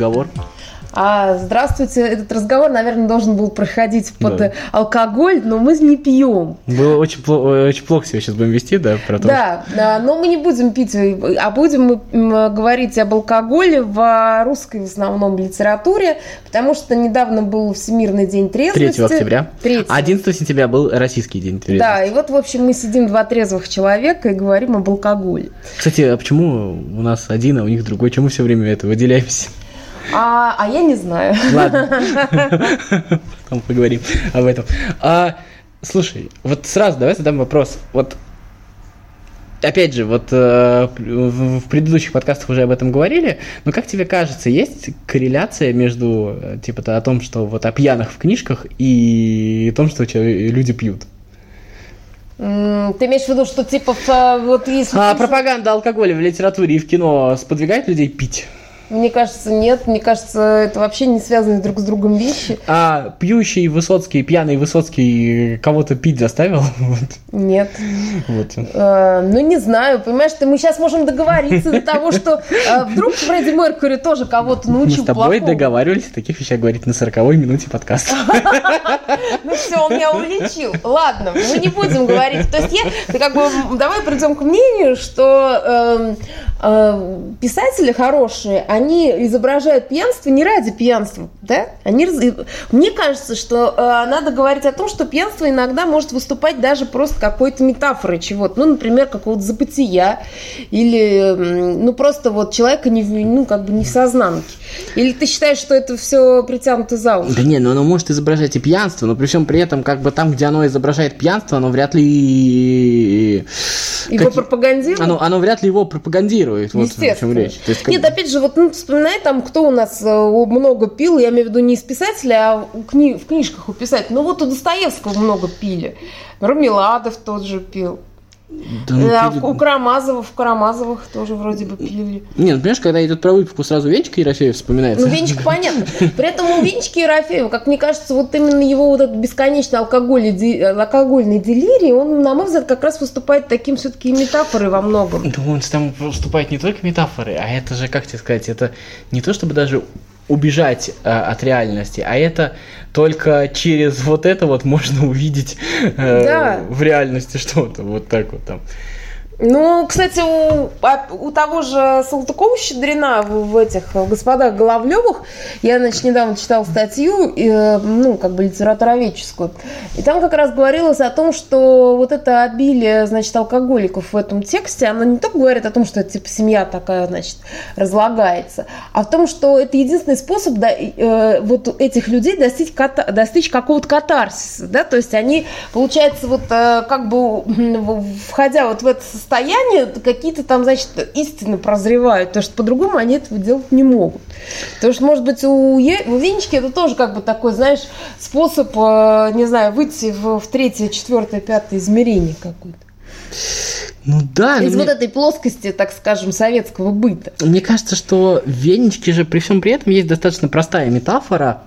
разговор? А, здравствуйте, этот разговор, наверное, должен был проходить под да. алкоголь, но мы не пьем. Было очень, плохо, очень плохо себя сейчас будем вести, да? Про то, да, что... но мы не будем пить, а будем мы говорить об алкоголе в русской в основном литературе, потому что недавно был Всемирный день трезвости. 3 октября. 3. 11 сентября был Российский день трезвости. Да, и вот, в общем, мы сидим два трезвых человека и говорим об алкоголе. Кстати, а почему у нас один, а у них другой? Чему мы все время это выделяемся? А, а я не знаю. Ладно. Потом поговорим об этом. А, слушай, вот сразу давай задам вопрос. Вот опять же, вот э, в предыдущих подкастах уже об этом говорили, но как тебе кажется, есть корреляция между, э, типа, о том, что вот о пьяных в книжках и о том, что люди пьют? Ты имеешь в виду, что типа вот если... А пропаганда алкоголя в литературе и в кино сподвигает людей пить? Мне кажется, нет. Мне кажется, это вообще не связаны друг с другом вещи. А пьющий Высоцкий, пьяный Высоцкий кого-то пить заставил? Нет. Вот. А, ну, не знаю. Понимаешь, ты, мы сейчас можем договориться до того, что а, вдруг Фредди Меркьюри тоже кого-то научил Мы с тобой плохому. договаривались о таких вещах говорить на 40-й минуте подкаста. Ну все, он меня уличил. Ладно, мы не будем говорить. То есть я, как бы, давай придем к мнению, что эм, э, писатели хорошие, они изображают пьянство не ради пьянства, да? Они, мне кажется, что э, надо говорить о том, что пьянство иногда может выступать даже просто какой-то метафорой чего-то, ну, например, какого-то забытия, или, ну, просто вот человека не, ну, как бы не в сознанке. Или ты считаешь, что это все притянуто за уши? Да не, ну оно может изображать и пьянство, но при всем при этом, как бы там, где оно изображает пьянство, оно вряд ли... Его как... пропагандирует? Оно, оно вряд ли его пропагандирует. Вот о чем речь. То есть, как... Нет, опять же, вот ну, вспоминай там, кто у нас э, много пил, я имею в виду не из писателя, а у кни... в книжках у писателя. Ну вот у Достоевского много пили. Рамиладов тот же пил. Да, ну, а пили... у Карамазовых, в Карамазовых тоже вроде бы пили. Не, ну понимаешь, когда идет про выпивку, сразу Венчик Ерофеев вспоминается. Ну, Венчик понятно. При этом у Венчика Ерофеева, как мне кажется, вот именно его вот этот бесконечный алкогольный, алкогольный делирий, он, на мой взгляд, как раз выступает таким все-таки метафорой во многом. Да он там выступает не только метафоры, а это же, как тебе сказать, это не то чтобы даже убежать э, от реальности, а это только через вот это вот можно увидеть э, да. в реальности что-то вот так вот там. Ну, кстати, у, а, у того же Салтыкова-Щедрина в, в этих в господах Головлевых, я, значит, недавно читала статью, э, ну, как бы литературоведческую, и там как раз говорилось о том, что вот это обилие, значит, алкоголиков в этом тексте, оно не только говорит о том, что типа, семья такая, значит, разлагается, а в том, что это единственный способ да, э, вот этих людей достичь, ката, достичь какого-то катарсиса, да, то есть они, получается, вот э, как бы, входя вот в это состояние, состояние какие-то там, значит, истины прозревают, потому что по-другому они этого делать не могут. Потому что, может быть, у, е... у Венечки это тоже как бы такой, знаешь, способ, э, не знаю, выйти в, в третье, четвертое, пятое измерение какое-то. Ну да. Из вот мне... этой плоскости, так скажем, советского быта. Мне кажется, что в Венечке же при всем при этом есть достаточно простая метафора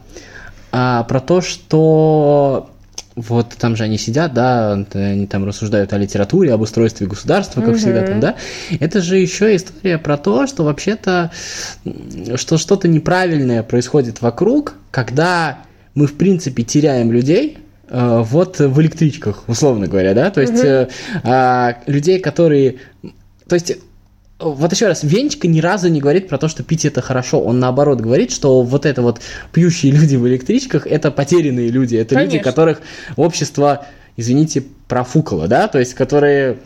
а, про то, что вот там же они сидят, да, они там рассуждают о литературе, об устройстве государства, как угу. всегда там, да. Это же еще история про то, что вообще-то, что что-то неправильное происходит вокруг, когда мы, в принципе, теряем людей, э, вот в электричках, условно говоря, да, то есть угу. людей, которые, то есть вот еще раз, Венчика ни разу не говорит про то, что пить это хорошо. Он наоборот говорит, что вот это вот пьющие люди в электричках это потерянные люди. Это Конечно. люди, которых общество, извините, профукало, да, то есть которые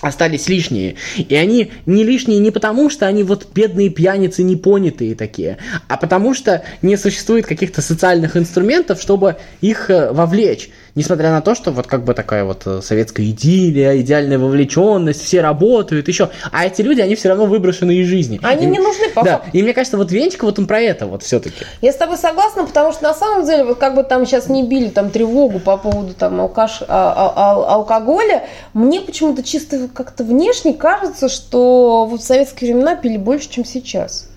остались лишние. И они не лишние не потому, что они вот бедные пьяницы непонятые такие, а потому что не существует каких-то социальных инструментов, чтобы их э, вовлечь несмотря на то, что вот как бы такая вот э, советская идиллия, идеальная вовлеченность, все работают, еще, а эти люди, они все равно выброшены из жизни. Они и, не нужны, по Да, и мне кажется, вот Венчик вот он про это вот все-таки. Я с тобой согласна, потому что на самом деле, вот как бы там сейчас не били там тревогу по поводу там алкаш, а, а, а, алкоголя, мне почему-то чисто как-то внешне кажется, что вот в советские времена пили больше, чем сейчас.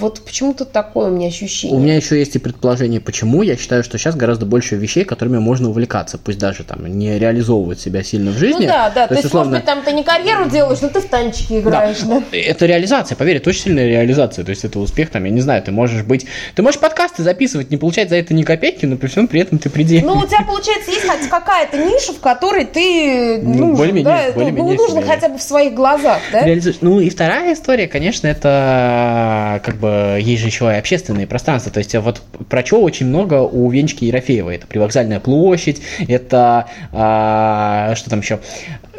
Вот почему-то такое у меня ощущение. У меня еще есть и предположение, почему. Я считаю, что сейчас гораздо больше вещей, которыми можно увлекаться, пусть даже там не реализовывать себя сильно в жизни. Ну да, да. То, есть, условно... может быть, там ты не карьеру делаешь, но ты в танчики играешь, да. да? Это реализация, поверь, это очень сильная реализация. То есть это успех, там, я не знаю, ты можешь быть. Ты можешь подкасты записывать, не получать за это ни копейки, но при всем при этом ты пределе. Ну, у тебя, получается, есть хоть какая-то ниша, в которой ты ну, более-менее, да, более-менее ну, нужно хотя бы в своих глазах, да? Реализуешь. Ну и вторая история, конечно, это как бы есть же еще и общественные пространства. То есть вот про что очень много у Венчики Ерофеева. Это привокзальная площадь, это а, что там еще?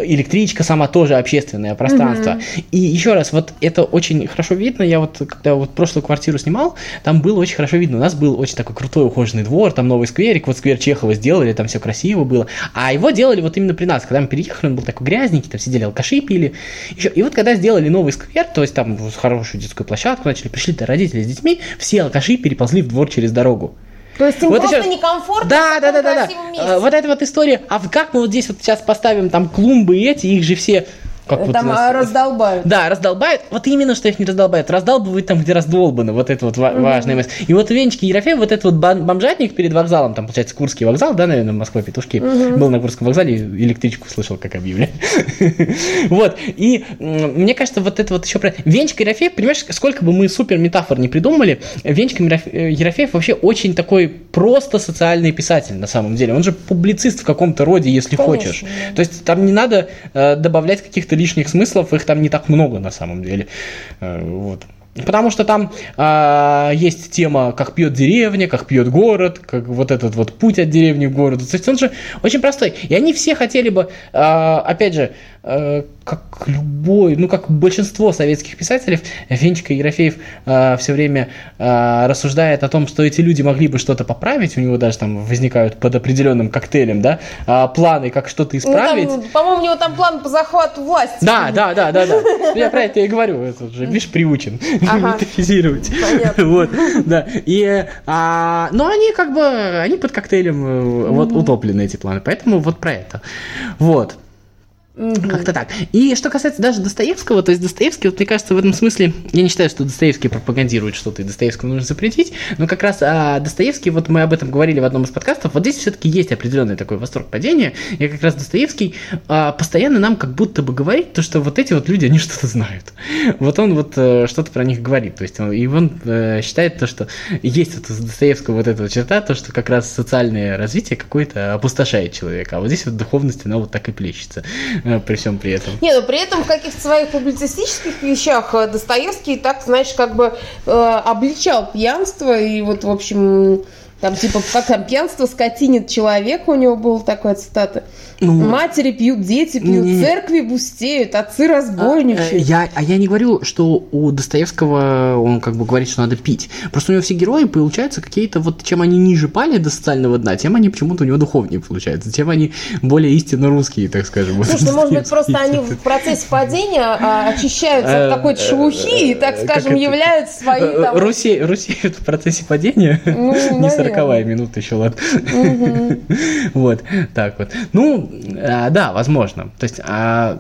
Электричка сама тоже общественное пространство. Mm-hmm. И еще раз, вот это очень хорошо видно. Я вот, когда вот прошлую квартиру снимал, там было очень хорошо видно. У нас был очень такой крутой ухоженный двор, там новый скверик, вот сквер Чехова сделали, там все красиво было. А его делали вот именно при нас. Когда мы переехали, он был такой грязненький, там сидели алкаши пили. Еще. И вот когда сделали новый сквер, то есть там хорошую детскую площадку начали, пришли родители с детьми, все алкаши переползли в двор через дорогу. То есть им вот просто еще... некомфортно да, да, да, да, да. Месте. Вот эта вот история, а как мы вот здесь вот сейчас поставим там клумбы эти, их же все как там вот нас... раздолбают. Да, раздолбают. Вот именно, что их не раздолбают. Раздолбывают там, где раздолбано. Вот это вот mm-hmm. важная мысль. И вот Венчики Ерофеев, вот этот вот бомжатник перед вокзалом, там, получается, Курский вокзал, да, наверное, Москва Петушки. Mm-hmm. Был на Курском вокзале, электричку слышал, как объявляли. вот. И мне кажется, вот это вот еще про... Венчик Ерофеев, понимаешь, сколько бы мы супер метафор не придумали, Венчик Ерофеев вообще очень такой просто социальный писатель на самом деле. Он же публицист в каком-то роде, если Конечно, хочешь. Да. То есть там не надо э, добавлять каких-то лишних смыслов, их там не так много на самом деле. Э, вот. Потому что там а, есть тема, как пьет деревня, как пьет город, как вот этот вот путь от деревни к городу. То есть он же очень простой. И они все хотели бы, а, опять же, как любой, ну как большинство советских писателей, Венчика Ерофеев а, все время а, рассуждает о том, что эти люди могли бы что-то поправить. У него даже там возникают под определенным коктейлем, да, а, планы, как что-то исправить. Ну, по-моему, у него там план по захвату власти. Да, да, да, да, да. Я про это и говорю. Это же, видишь, приучен метафизировать. Вот, да. И, а, но они как бы, они под коктейлем mm-hmm. вот утоплены эти планы, поэтому вот про это. Вот. Угу. Как-то так. И что касается даже Достоевского, то есть Достоевский, вот мне кажется, в этом смысле, я не считаю, что Достоевский пропагандирует что-то, и Достоевского нужно запретить, но как раз а, Достоевский, вот мы об этом говорили в одном из подкастов, вот здесь все-таки есть определенный такой восторг падения, и как раз Достоевский а, постоянно нам как будто бы говорит, то, что вот эти вот люди, они что-то знают. Вот он вот а, что-то про них говорит, то есть он, и он а, считает то, что есть вот у Достоевского вот эта вот черта, то, что как раз социальное развитие какое-то опустошает человека, а вот здесь вот духовность, она вот так и плещется. Э, при всем при этом. Не, ну при этом в каких-то своих публицистических вещах э, Достоевский так, знаешь, как бы э, обличал пьянство и вот, в общем, там типа, как там пьянство скотинит человека, у него была такая цитата. Ну, Матери пьют, дети пьют, не, церкви бустеют, отцы разбойничают. А, я, а я не говорю, что у Достоевского он как бы говорит, что надо пить. Просто у него все герои получаются какие-то вот, чем они ниже пали до социального дна, тем они почему-то у него духовнее получаются, тем они более истинно русские, так скажем. Слушай, ну, может быть, просто они в процессе падения а, очищаются от какой-то шелухи и, так скажем, являются э, там... Руси, Руси в процессе падения, ну, не сороковая минута еще, ладно. Вот, так вот. Ну, а, да, возможно. То есть, а,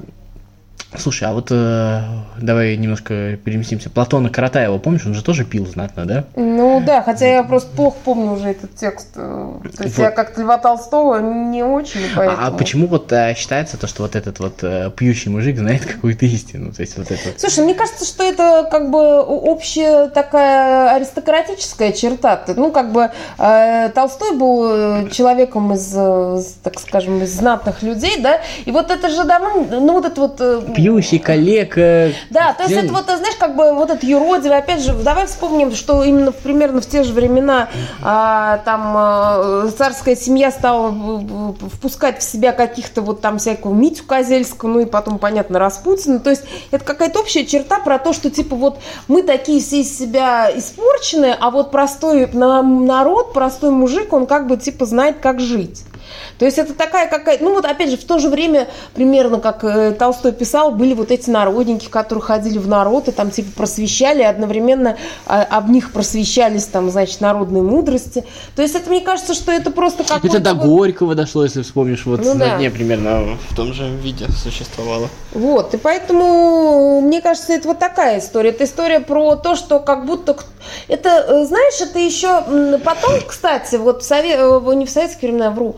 Слушай, а вот э, давай немножко переместимся. Платона Каратаева, помнишь, он же тоже пил знатно, да? Ну да, хотя я просто плохо помню уже этот текст. То есть вот. я как-то Льва Толстого не очень, поэтому... А, а почему вот э, считается то, что вот этот вот э, пьющий мужик знает какую-то истину? То есть вот это... Слушай, мне кажется, что это как бы общая такая аристократическая черта. Ну, как бы э, Толстой был человеком из, э, так скажем, из знатных людей, да, и вот это же давно, ну вот это вот э, пьющий, коллега. Да, то есть это вот, знаешь, как бы вот этот юродивый, опять же, давай вспомним, что именно примерно в те же времена а, там а, царская семья стала впускать в себя каких-то вот там всякого Митю Козельского, ну и потом, понятно, Распутина. То есть это какая-то общая черта про то, что типа вот мы такие все из себя испорченные, а вот простой народ, простой мужик, он как бы типа знает, как жить. То есть это такая какая-то, ну вот опять же, в то же время, примерно как э, Толстой писал, были вот эти народники, которые ходили в народ и там типа просвещали, одновременно а, об них просвещались там, значит, народные мудрости. То есть это, мне кажется, что это просто как... Это до Горького дошло, если вспомнишь, вот Ну на да. дне примерно в том же виде существовало. Вот, и поэтому, мне кажется, это вот такая история. Это история про то, что как будто... Это, э, знаешь, это еще потом, кстати, вот в сове- э, не в советские времена, вру,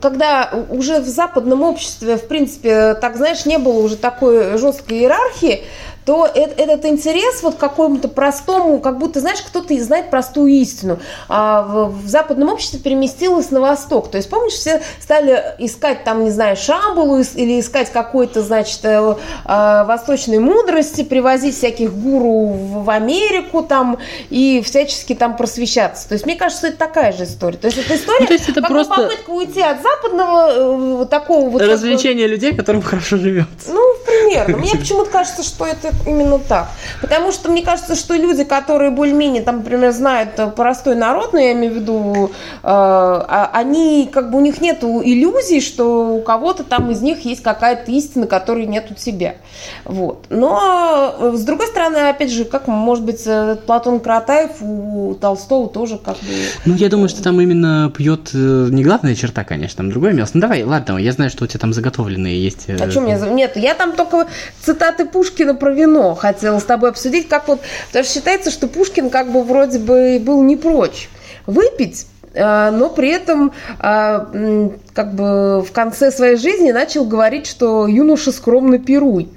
когда уже в западном обществе, в принципе, так, знаешь, не было уже такой жесткой иерархии, то этот интерес вот к какому-то простому, как будто, знаешь, кто-то и знает простую истину, а в, в западном обществе переместилось на восток. То есть, помнишь, все стали искать там, не знаю, Шамбалу ис- или искать какой-то, значит, э, э, восточной мудрости, привозить всяких гуру в, в Америку там и всячески там просвещаться. То есть, мне кажется, это такая же история. То есть, это история, Ну, то есть это как просто- попытка уйти от западного э, вот такого вот... бы- Развлечение людей, которым хорошо живется. ну, примерно. Мне почему-то кажется, что это именно так. Потому что мне кажется, что люди, которые более-менее, там, например, знают э, простой народ, ну, я имею в виду, э, а- они, как бы, у них нет иллюзий, что у кого-то там из них есть какая-то истина, которой нет у тебя. Вот. Но, э, с другой стороны, опять же, как, может быть, э, Платон Каратаев у Толстого тоже как бы... Ну, я думаю, что там именно пьет не главная черта, конечно, там другое место. Ну, давай, ладно, я знаю, что у тебя там заготовленные есть. О чем я... Нет, я там только цитаты Пушкина про вино хотела с тобой обсудить, как вот... Потому что считается, что Пушкин как бы вроде бы был не прочь выпить, а, но при этом м, как бы в конце своей жизни начал говорить, что юноша скромно пируй.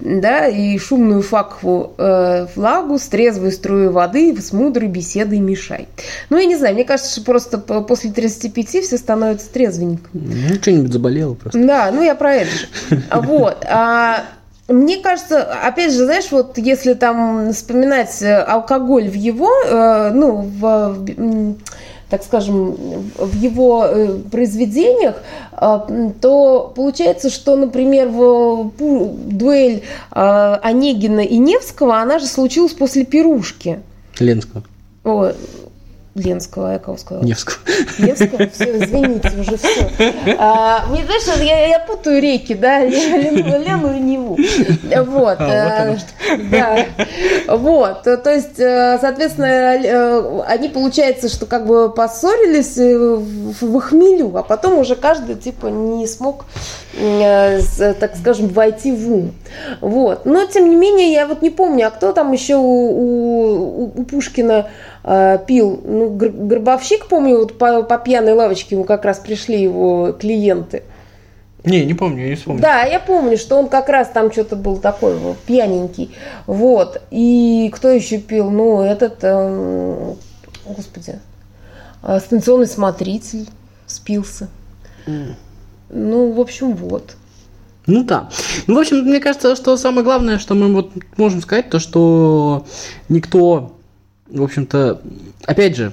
Да, и шумную факву э, флагу с трезвой струей воды с мудрой беседой мешай. Ну, я не знаю, мне кажется, что просто после 35 все становятся трезвенниками. Ну, что-нибудь заболело просто. Да, ну я про это же. Вот. А, мне кажется, опять же, знаешь, вот если там вспоминать э, алкоголь в его, э, ну, в, так скажем, в его э, произведениях, э, то получается, что, например, в дуэль э, Онегина и Невского, она же случилась после пирушки. Ленского, О, Ленского, я кого сказала? Невского. Невского, все, извините, уже все. А, мне, знаешь, я, я путаю реки, да, Лену, Лену и Неву. Вот. А, вот э, Да. Вот. э, То есть, э, соответственно, они, получается, что как бы поссорились в в хмелю, а потом уже каждый, типа, не смог, так скажем, войти в ум. Вот. Но, тем не менее, я вот не помню, а кто там еще у, у- у Пушкина пил? Ну, Гробовщик, помню, вот по, по пьяной лавочке ему как раз пришли его клиенты. Не, не помню, я не вспомню. Да, я помню, что он как раз там что-то был такой вот, пьяненький. Вот. И кто еще пил? Ну, этот, эм, господи, э, станционный смотритель спился. Ну, в общем, вот. Ну да. Ну, в общем, мне кажется, что самое главное, что мы вот можем сказать, то, что никто, в общем-то, опять же,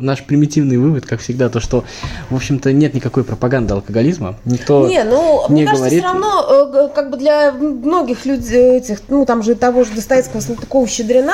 наш примитивный вывод, как всегда, то, что, в общем-то, нет никакой пропаганды алкоголизма. Никто Не, ну, не мне кажется, говорит- все равно, э, как бы для многих людей, этих, ну, там же того же Достоевского, Салтыкова, Щедрина,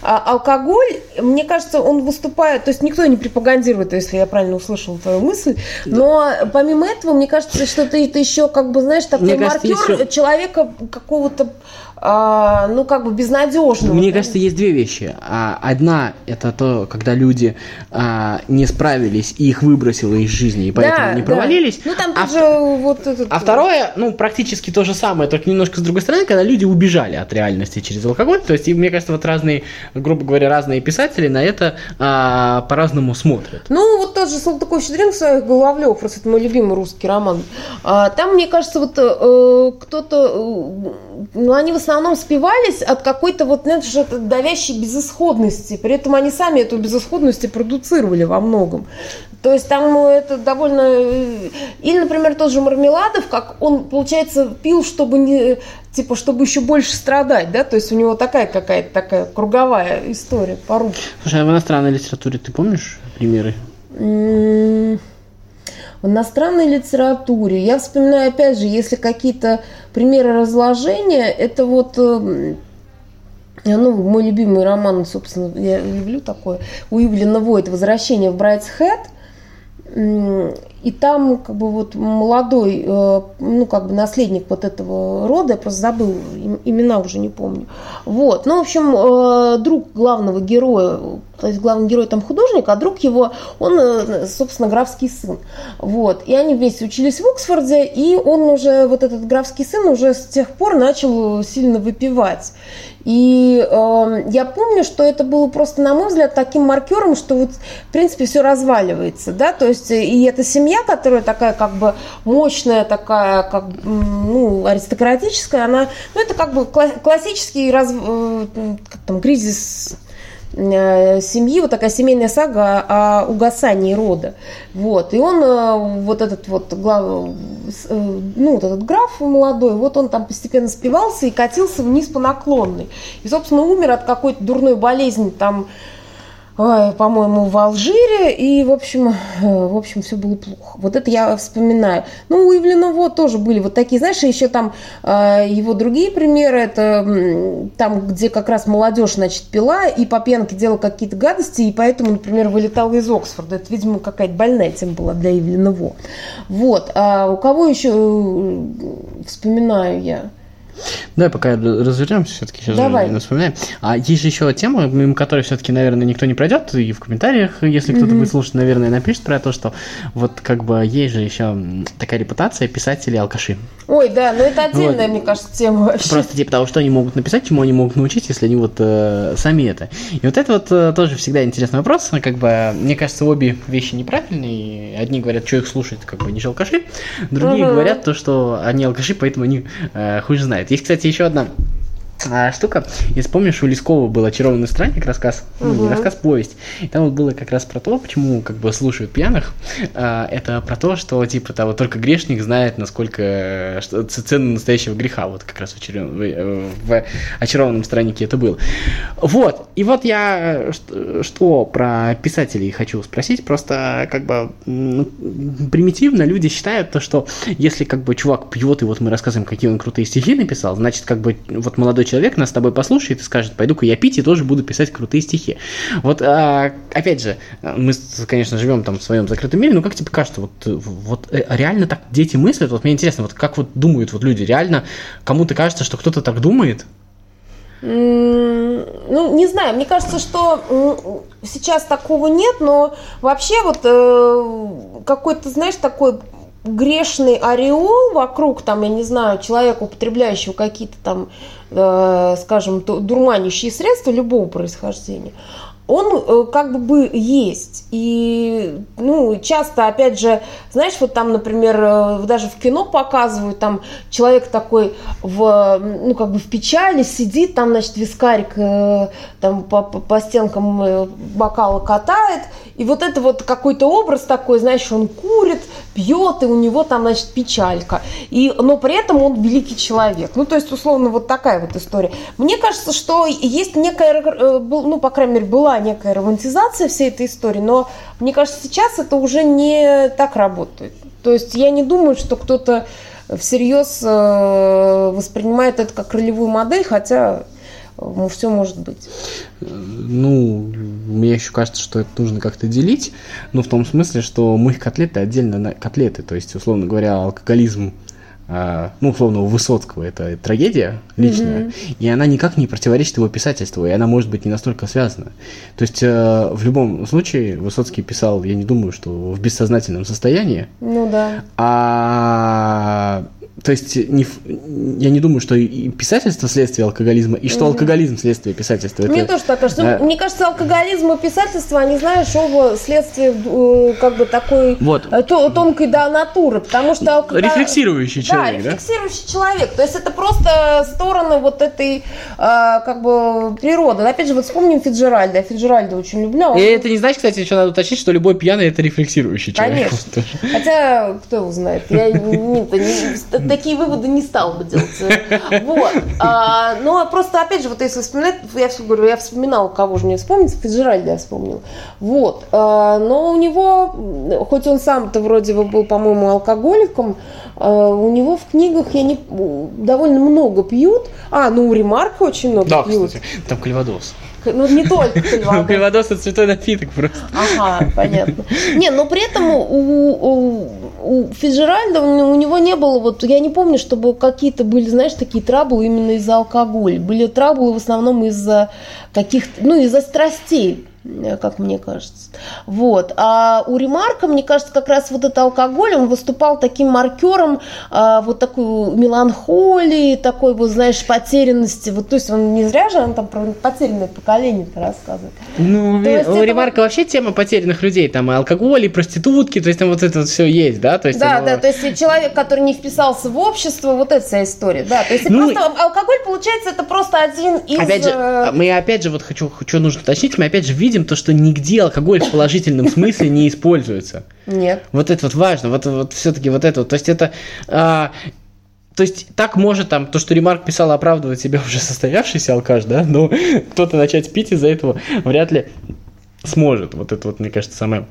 а, алкоголь, мне кажется, он выступает, то есть никто не пропагандирует, если я правильно услышала твою мысль, но помимо этого, мне кажется, что это, это еще, как бы, знаешь, такой Мне кажется, маркер еще- человека какого-то, а, ну, как бы, безнадежного. Мне кажется, есть две вещи. А, Одна это то, когда люди а, не справились и их выбросило из жизни, и поэтому Да, не да. провалились. Ну, там а, тоже вот этот... а второе, ну, практически то же самое, только немножко с другой стороны, когда люди убежали от реальности через алкоголь. То есть, и мне кажется, вот разные, грубо говоря, разные писатели на это а, по-разному смотрят. Ну, вот тот же Салтыков Щедрин в своих Головлев, просто это мой любимый русский роман. А, там, мне кажется, вот э, кто-то, э, ну, они основном спивались от какой-то вот, знаешь, это давящей безысходности. При этом они сами эту безысходность и продуцировали во многом. То есть там ну, это довольно... э, Или, например, тот же Мармеладов, как он, получается, пил, чтобы не... Типа, чтобы еще больше страдать, да? То есть у него такая какая-то такая круговая история по руке. Слушай, а в иностранной литературе ты помнишь примеры? В иностранной литературе я вспоминаю, опять же, если какие-то примеры разложения, это вот эм, ну, мой любимый роман, собственно, я люблю такое, у Ивлина Войт «Возвращение в Брайтсхед», И там как бы вот молодой, э, ну как бы наследник вот этого рода, я просто забыл, имена уже не помню. Вот, ну в общем, э, друг главного героя, то есть главный герой там художник, а друг его, он, э, собственно, графский сын. Вот, и они вместе учились в Оксфорде, и он уже, вот этот графский сын уже с тех пор начал сильно выпивать. И э, я помню, что это было просто, на мой взгляд, таким маркером, что вот, в принципе, все разваливается, да, то есть и эта семья, которая такая как бы мощная, такая как, ну, аристократическая, она, ну, это как бы классический раз, э, как там, кризис Э, семьи, вот такая семейная сага о угасании рода. Вот. И он, э, вот этот вот глав, ну, вот этот граф молодой, вот он там постепенно спивался и катился вниз по наклонной. И, собственно, умер от какой-то дурной болезни, там, по-моему, в Алжире, и, в общем, э, в общем, все было плохо. Вот это я вспоминаю. Ну, у вот тоже были вот такие, знаешь, еще там э, его другие примеры, это там, где как раз молодежь, значит, пила и по пьянке делала какие-то гадости, и поэтому, например, вылетала из Оксфорда. Это, видимо, какая-то больная тема была для Ивлина Во. Вот. А у кого еще э, вспоминаю я? Давай пока развернемся, все-таки сейчас Давай. вспоминаем. А есть же еще тема, мимо которой все-таки, наверное, никто не пройдет, и в комментариях, если кто-то mm-hmm. будет слушать, наверное, напишет про то, что вот как бы есть же еще такая репутация писателей алкаши. Ой, да, ну это отдельная, вот. мне кажется, тема вообще. Просто типа того, что они могут написать, чему они могут научить, если они вот э, сами это. И вот это вот э, тоже всегда интересный вопрос, как бы, мне кажется, обе вещи неправильные. Одни говорят, что их слушать, как бы, не же алкаши, другие mm-hmm. говорят то, что они алкаши, поэтому они э, хуже знают. Есть, кстати, еще одна штука. Если помнишь, у Лескова был «Очарованный странник» рассказ, угу. ну, не рассказ, повесть. И там вот было как раз про то, почему как бы слушают пьяных. А, это про то, что типа того только грешник знает, насколько что, цену настоящего греха. Вот как раз в, очаров... в, в «Очарованном страннике» это было. Вот. И вот я что, что про писателей хочу спросить. Просто как бы ну, примитивно люди считают то, что если как бы чувак пьет, и вот мы рассказываем, какие он крутые стихи написал, значит как бы вот молодой человек нас с тобой послушает и скажет, пойду-ка я пить и тоже буду писать крутые стихи. Вот, а, опять же, мы, конечно, живем там в своем закрытом мире, но как тебе кажется, вот, вот э, реально так дети мыслят? Вот мне интересно, вот как вот думают вот люди, реально кому-то кажется, что кто-то так думает? Ну, не знаю, мне кажется, что сейчас такого нет, но вообще вот э, какой-то, знаешь, такой грешный ореол вокруг, там, я не знаю, человека, употребляющего какие-то там, э, скажем, дурманящие средства любого происхождения, он э, как бы есть. И, ну, часто, опять же, знаешь, вот там, например, э, даже в кино показывают, там человек такой в, ну, как бы в печали сидит, там, значит, вискарик э, там по, по стенкам бокала катает, и вот это вот какой-то образ такой, знаешь, он курит, пьет, и у него там, значит, печалька. И, но при этом он великий человек. Ну, то есть, условно, вот такая вот история. Мне кажется, что есть некая, ну, по крайней мере, была некая романтизация всей этой истории, но мне кажется, сейчас это уже не так работает. То есть я не думаю, что кто-то всерьез э, воспринимает это как ролевую модель, хотя ну, все может быть. Ну, мне еще кажется, что это нужно как-то делить, но в том смысле, что мы котлеты отдельно на котлеты, то есть, условно говоря, алкоголизм а, ну, условно, у Высоцкого это трагедия личная, mm-hmm. и она никак не противоречит его писательству, и она может быть не настолько связана. То есть, э, в любом случае, Высоцкий писал, я не думаю, что в бессознательном состоянии. Ну да. А то есть не, я не думаю, что и писательство следствие алкоголизма, и что угу. алкоголизм следствие писательства. Мне это, тоже так кажется. А... Мне кажется, алкоголизм и писательство, они, знаешь, оба следствие э, как бы такой вот. Э, тонкой да, натуры, потому что алкоголь... Рефлексирующий человек, да? рефлексирующий да? человек. То есть это просто стороны вот этой как бы природы. Опять же, вот вспомним Фиджеральда. Я Фиджеральда очень люблю. И это не значит, кстати, еще надо уточнить, что любой пьяный это рефлексирующий человек. Конечно. Хотя, кто его знает, я не, не, такие выводы не стал бы делать. Вот. А, ну, а просто, опять же, вот если вспоминать, я все говорю, я вспоминала, кого же мне вспомнить, Фиджеральда я вспомнила. Вот. А, но у него, хоть он сам-то вроде бы был, по-моему, алкоголиком, а, у него в книгах я не, довольно много пьют. А, ну, у Ремарка очень много да, пьют. кстати, там Кальвадос. Ну, не только Кальвадос. Кальвадос это святой напиток просто. Ага, понятно. Не, но при этом у, у, у Фиджеральда у, него не было, вот я не помню, чтобы какие-то были, знаешь, такие траблы именно из-за алкоголя. Были траблы в основном из-за каких-то, ну, из-за страстей как мне кажется. Вот. А у Ремарка, мне кажется, как раз вот это алкоголь, он выступал таким маркером а, вот такой меланхолии, такой вот, знаешь, потерянности. Вот, то есть он не зря же он там про потерянное поколение-то рассказывает. Ну, То есть у это Ремарка вообще тема потерянных людей, там и алкоголь, и проститутки, то есть там вот это вот все есть, да? То есть Да, оно- да, то есть человек, который не вписался в общество, вот эта вся история, да. То есть Ну, просто алкоголь, получается, это просто один из... Опять же, э, мы опять же вот хочу, что нужно уточнить, мы опять же видим то, что нигде алкоголь в положительном смысле не используется. Нет. Вот это вот важно, вот, вот все-таки вот это вот. То есть это... а, то есть так может там то, что Ремарк писал, оправдывать себя уже состоявшийся алкаш, да, но кто-то начать пить из-за этого вряд ли сможет. Вот это вот, мне кажется, самое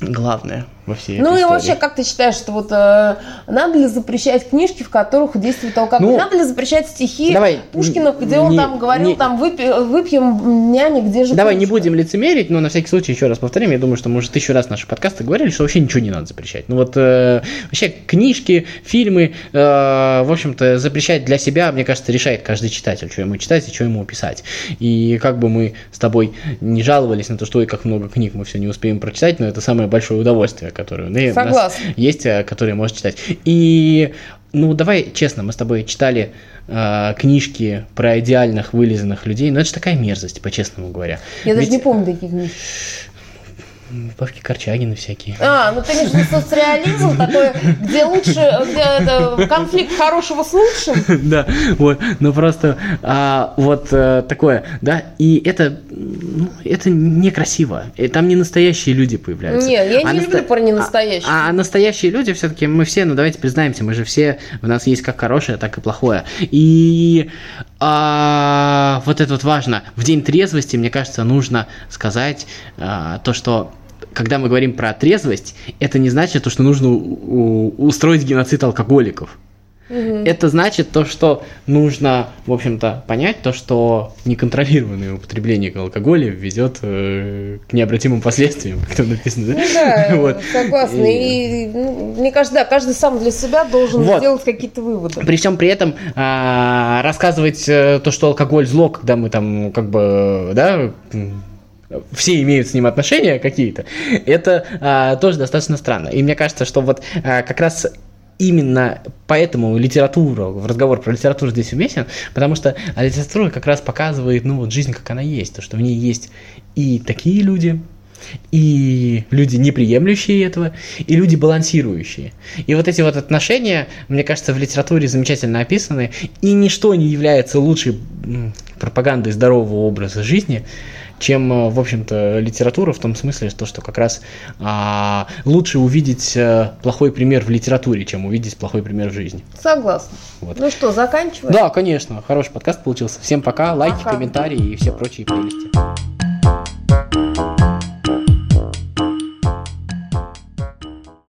главное во всей Ну и истории. вообще, как ты считаешь, что вот э, надо ли запрещать книжки, в которых действует алкоголь? Ну, надо ли запрещать стихи давай, Пушкина, где он не- там говорил, не- там «Выпи- выпьем няня, где же Давай не кружка?» будем лицемерить, но на всякий случай еще раз повторим. Я думаю, что мы уже тысячу раз наши подкасты говорили, что вообще ничего не надо запрещать. Ну вот э, вообще книжки, фильмы, э, в общем-то, запрещать для себя, мне кажется, решает каждый читатель, что ему читать и что ему писать. И как бы мы с тобой не жаловались на то, что ой, как много книг мы все не успеем прочитать, но это самое большое удовольствие, которое ну, Согласна. есть, э, которые можно читать. И ну давай честно, мы с тобой читали э, книжки про идеальных вылизанных людей, но это же такая мерзость, по-честному говоря. Я даже Ведь- не помню таких книг. Павки Корчагины всякие. А, ну ты имеешь в виду соцреализм такой, где лучше, где это, конфликт хорошего с лучшим? Да, вот, ну просто а, вот э, такое, да, и это, ну, это некрасиво, и там не настоящие люди появляются. Не, я А не наста- люблю про ненастоящих. А, а настоящие люди все-таки мы все, ну давайте признаемся, мы же все, у нас есть как хорошее, так и плохое. И а, вот это вот важно. В день трезвости, мне кажется, нужно сказать а, то, что когда мы говорим про трезвость, это не значит то, что нужно устроить геноцид алкоголиков. Это значит то, что нужно, в общем-то, понять то, что неконтролируемое употребление алкоголя ведет э, к необратимым последствиям, как там написано, да? Ну да, Вот. согласна. И, ну, мне кажется, да, каждый сам для себя должен Вот. сделать какие-то выводы. При всем при этом а, рассказывать э, то, что алкоголь зло, когда мы там как бы, да, все имеют с ним отношения какие-то, это а, тоже достаточно странно. И мне кажется, что вот а, как раз именно поэтому литература, разговор про литературу здесь уместен, потому что литература как раз показывает, ну вот жизнь, как она есть, то, что в ней есть и такие люди, и люди, не приемлющие этого, и люди, балансирующие. И вот эти вот отношения, мне кажется, в литературе замечательно описаны, и ничто не является лучшей пропагандой здорового образа жизни, чем, э, в общем-то, литература в том смысле, что, что как раз а, лучше увидеть э, плохой пример в литературе, чем увидеть плохой пример в жизни. Согласна. Вот. Ну что, заканчиваем? Да, конечно, хороший подкаст получился. Всем пока, лайки, Пока. комментарии и все прочие прелести.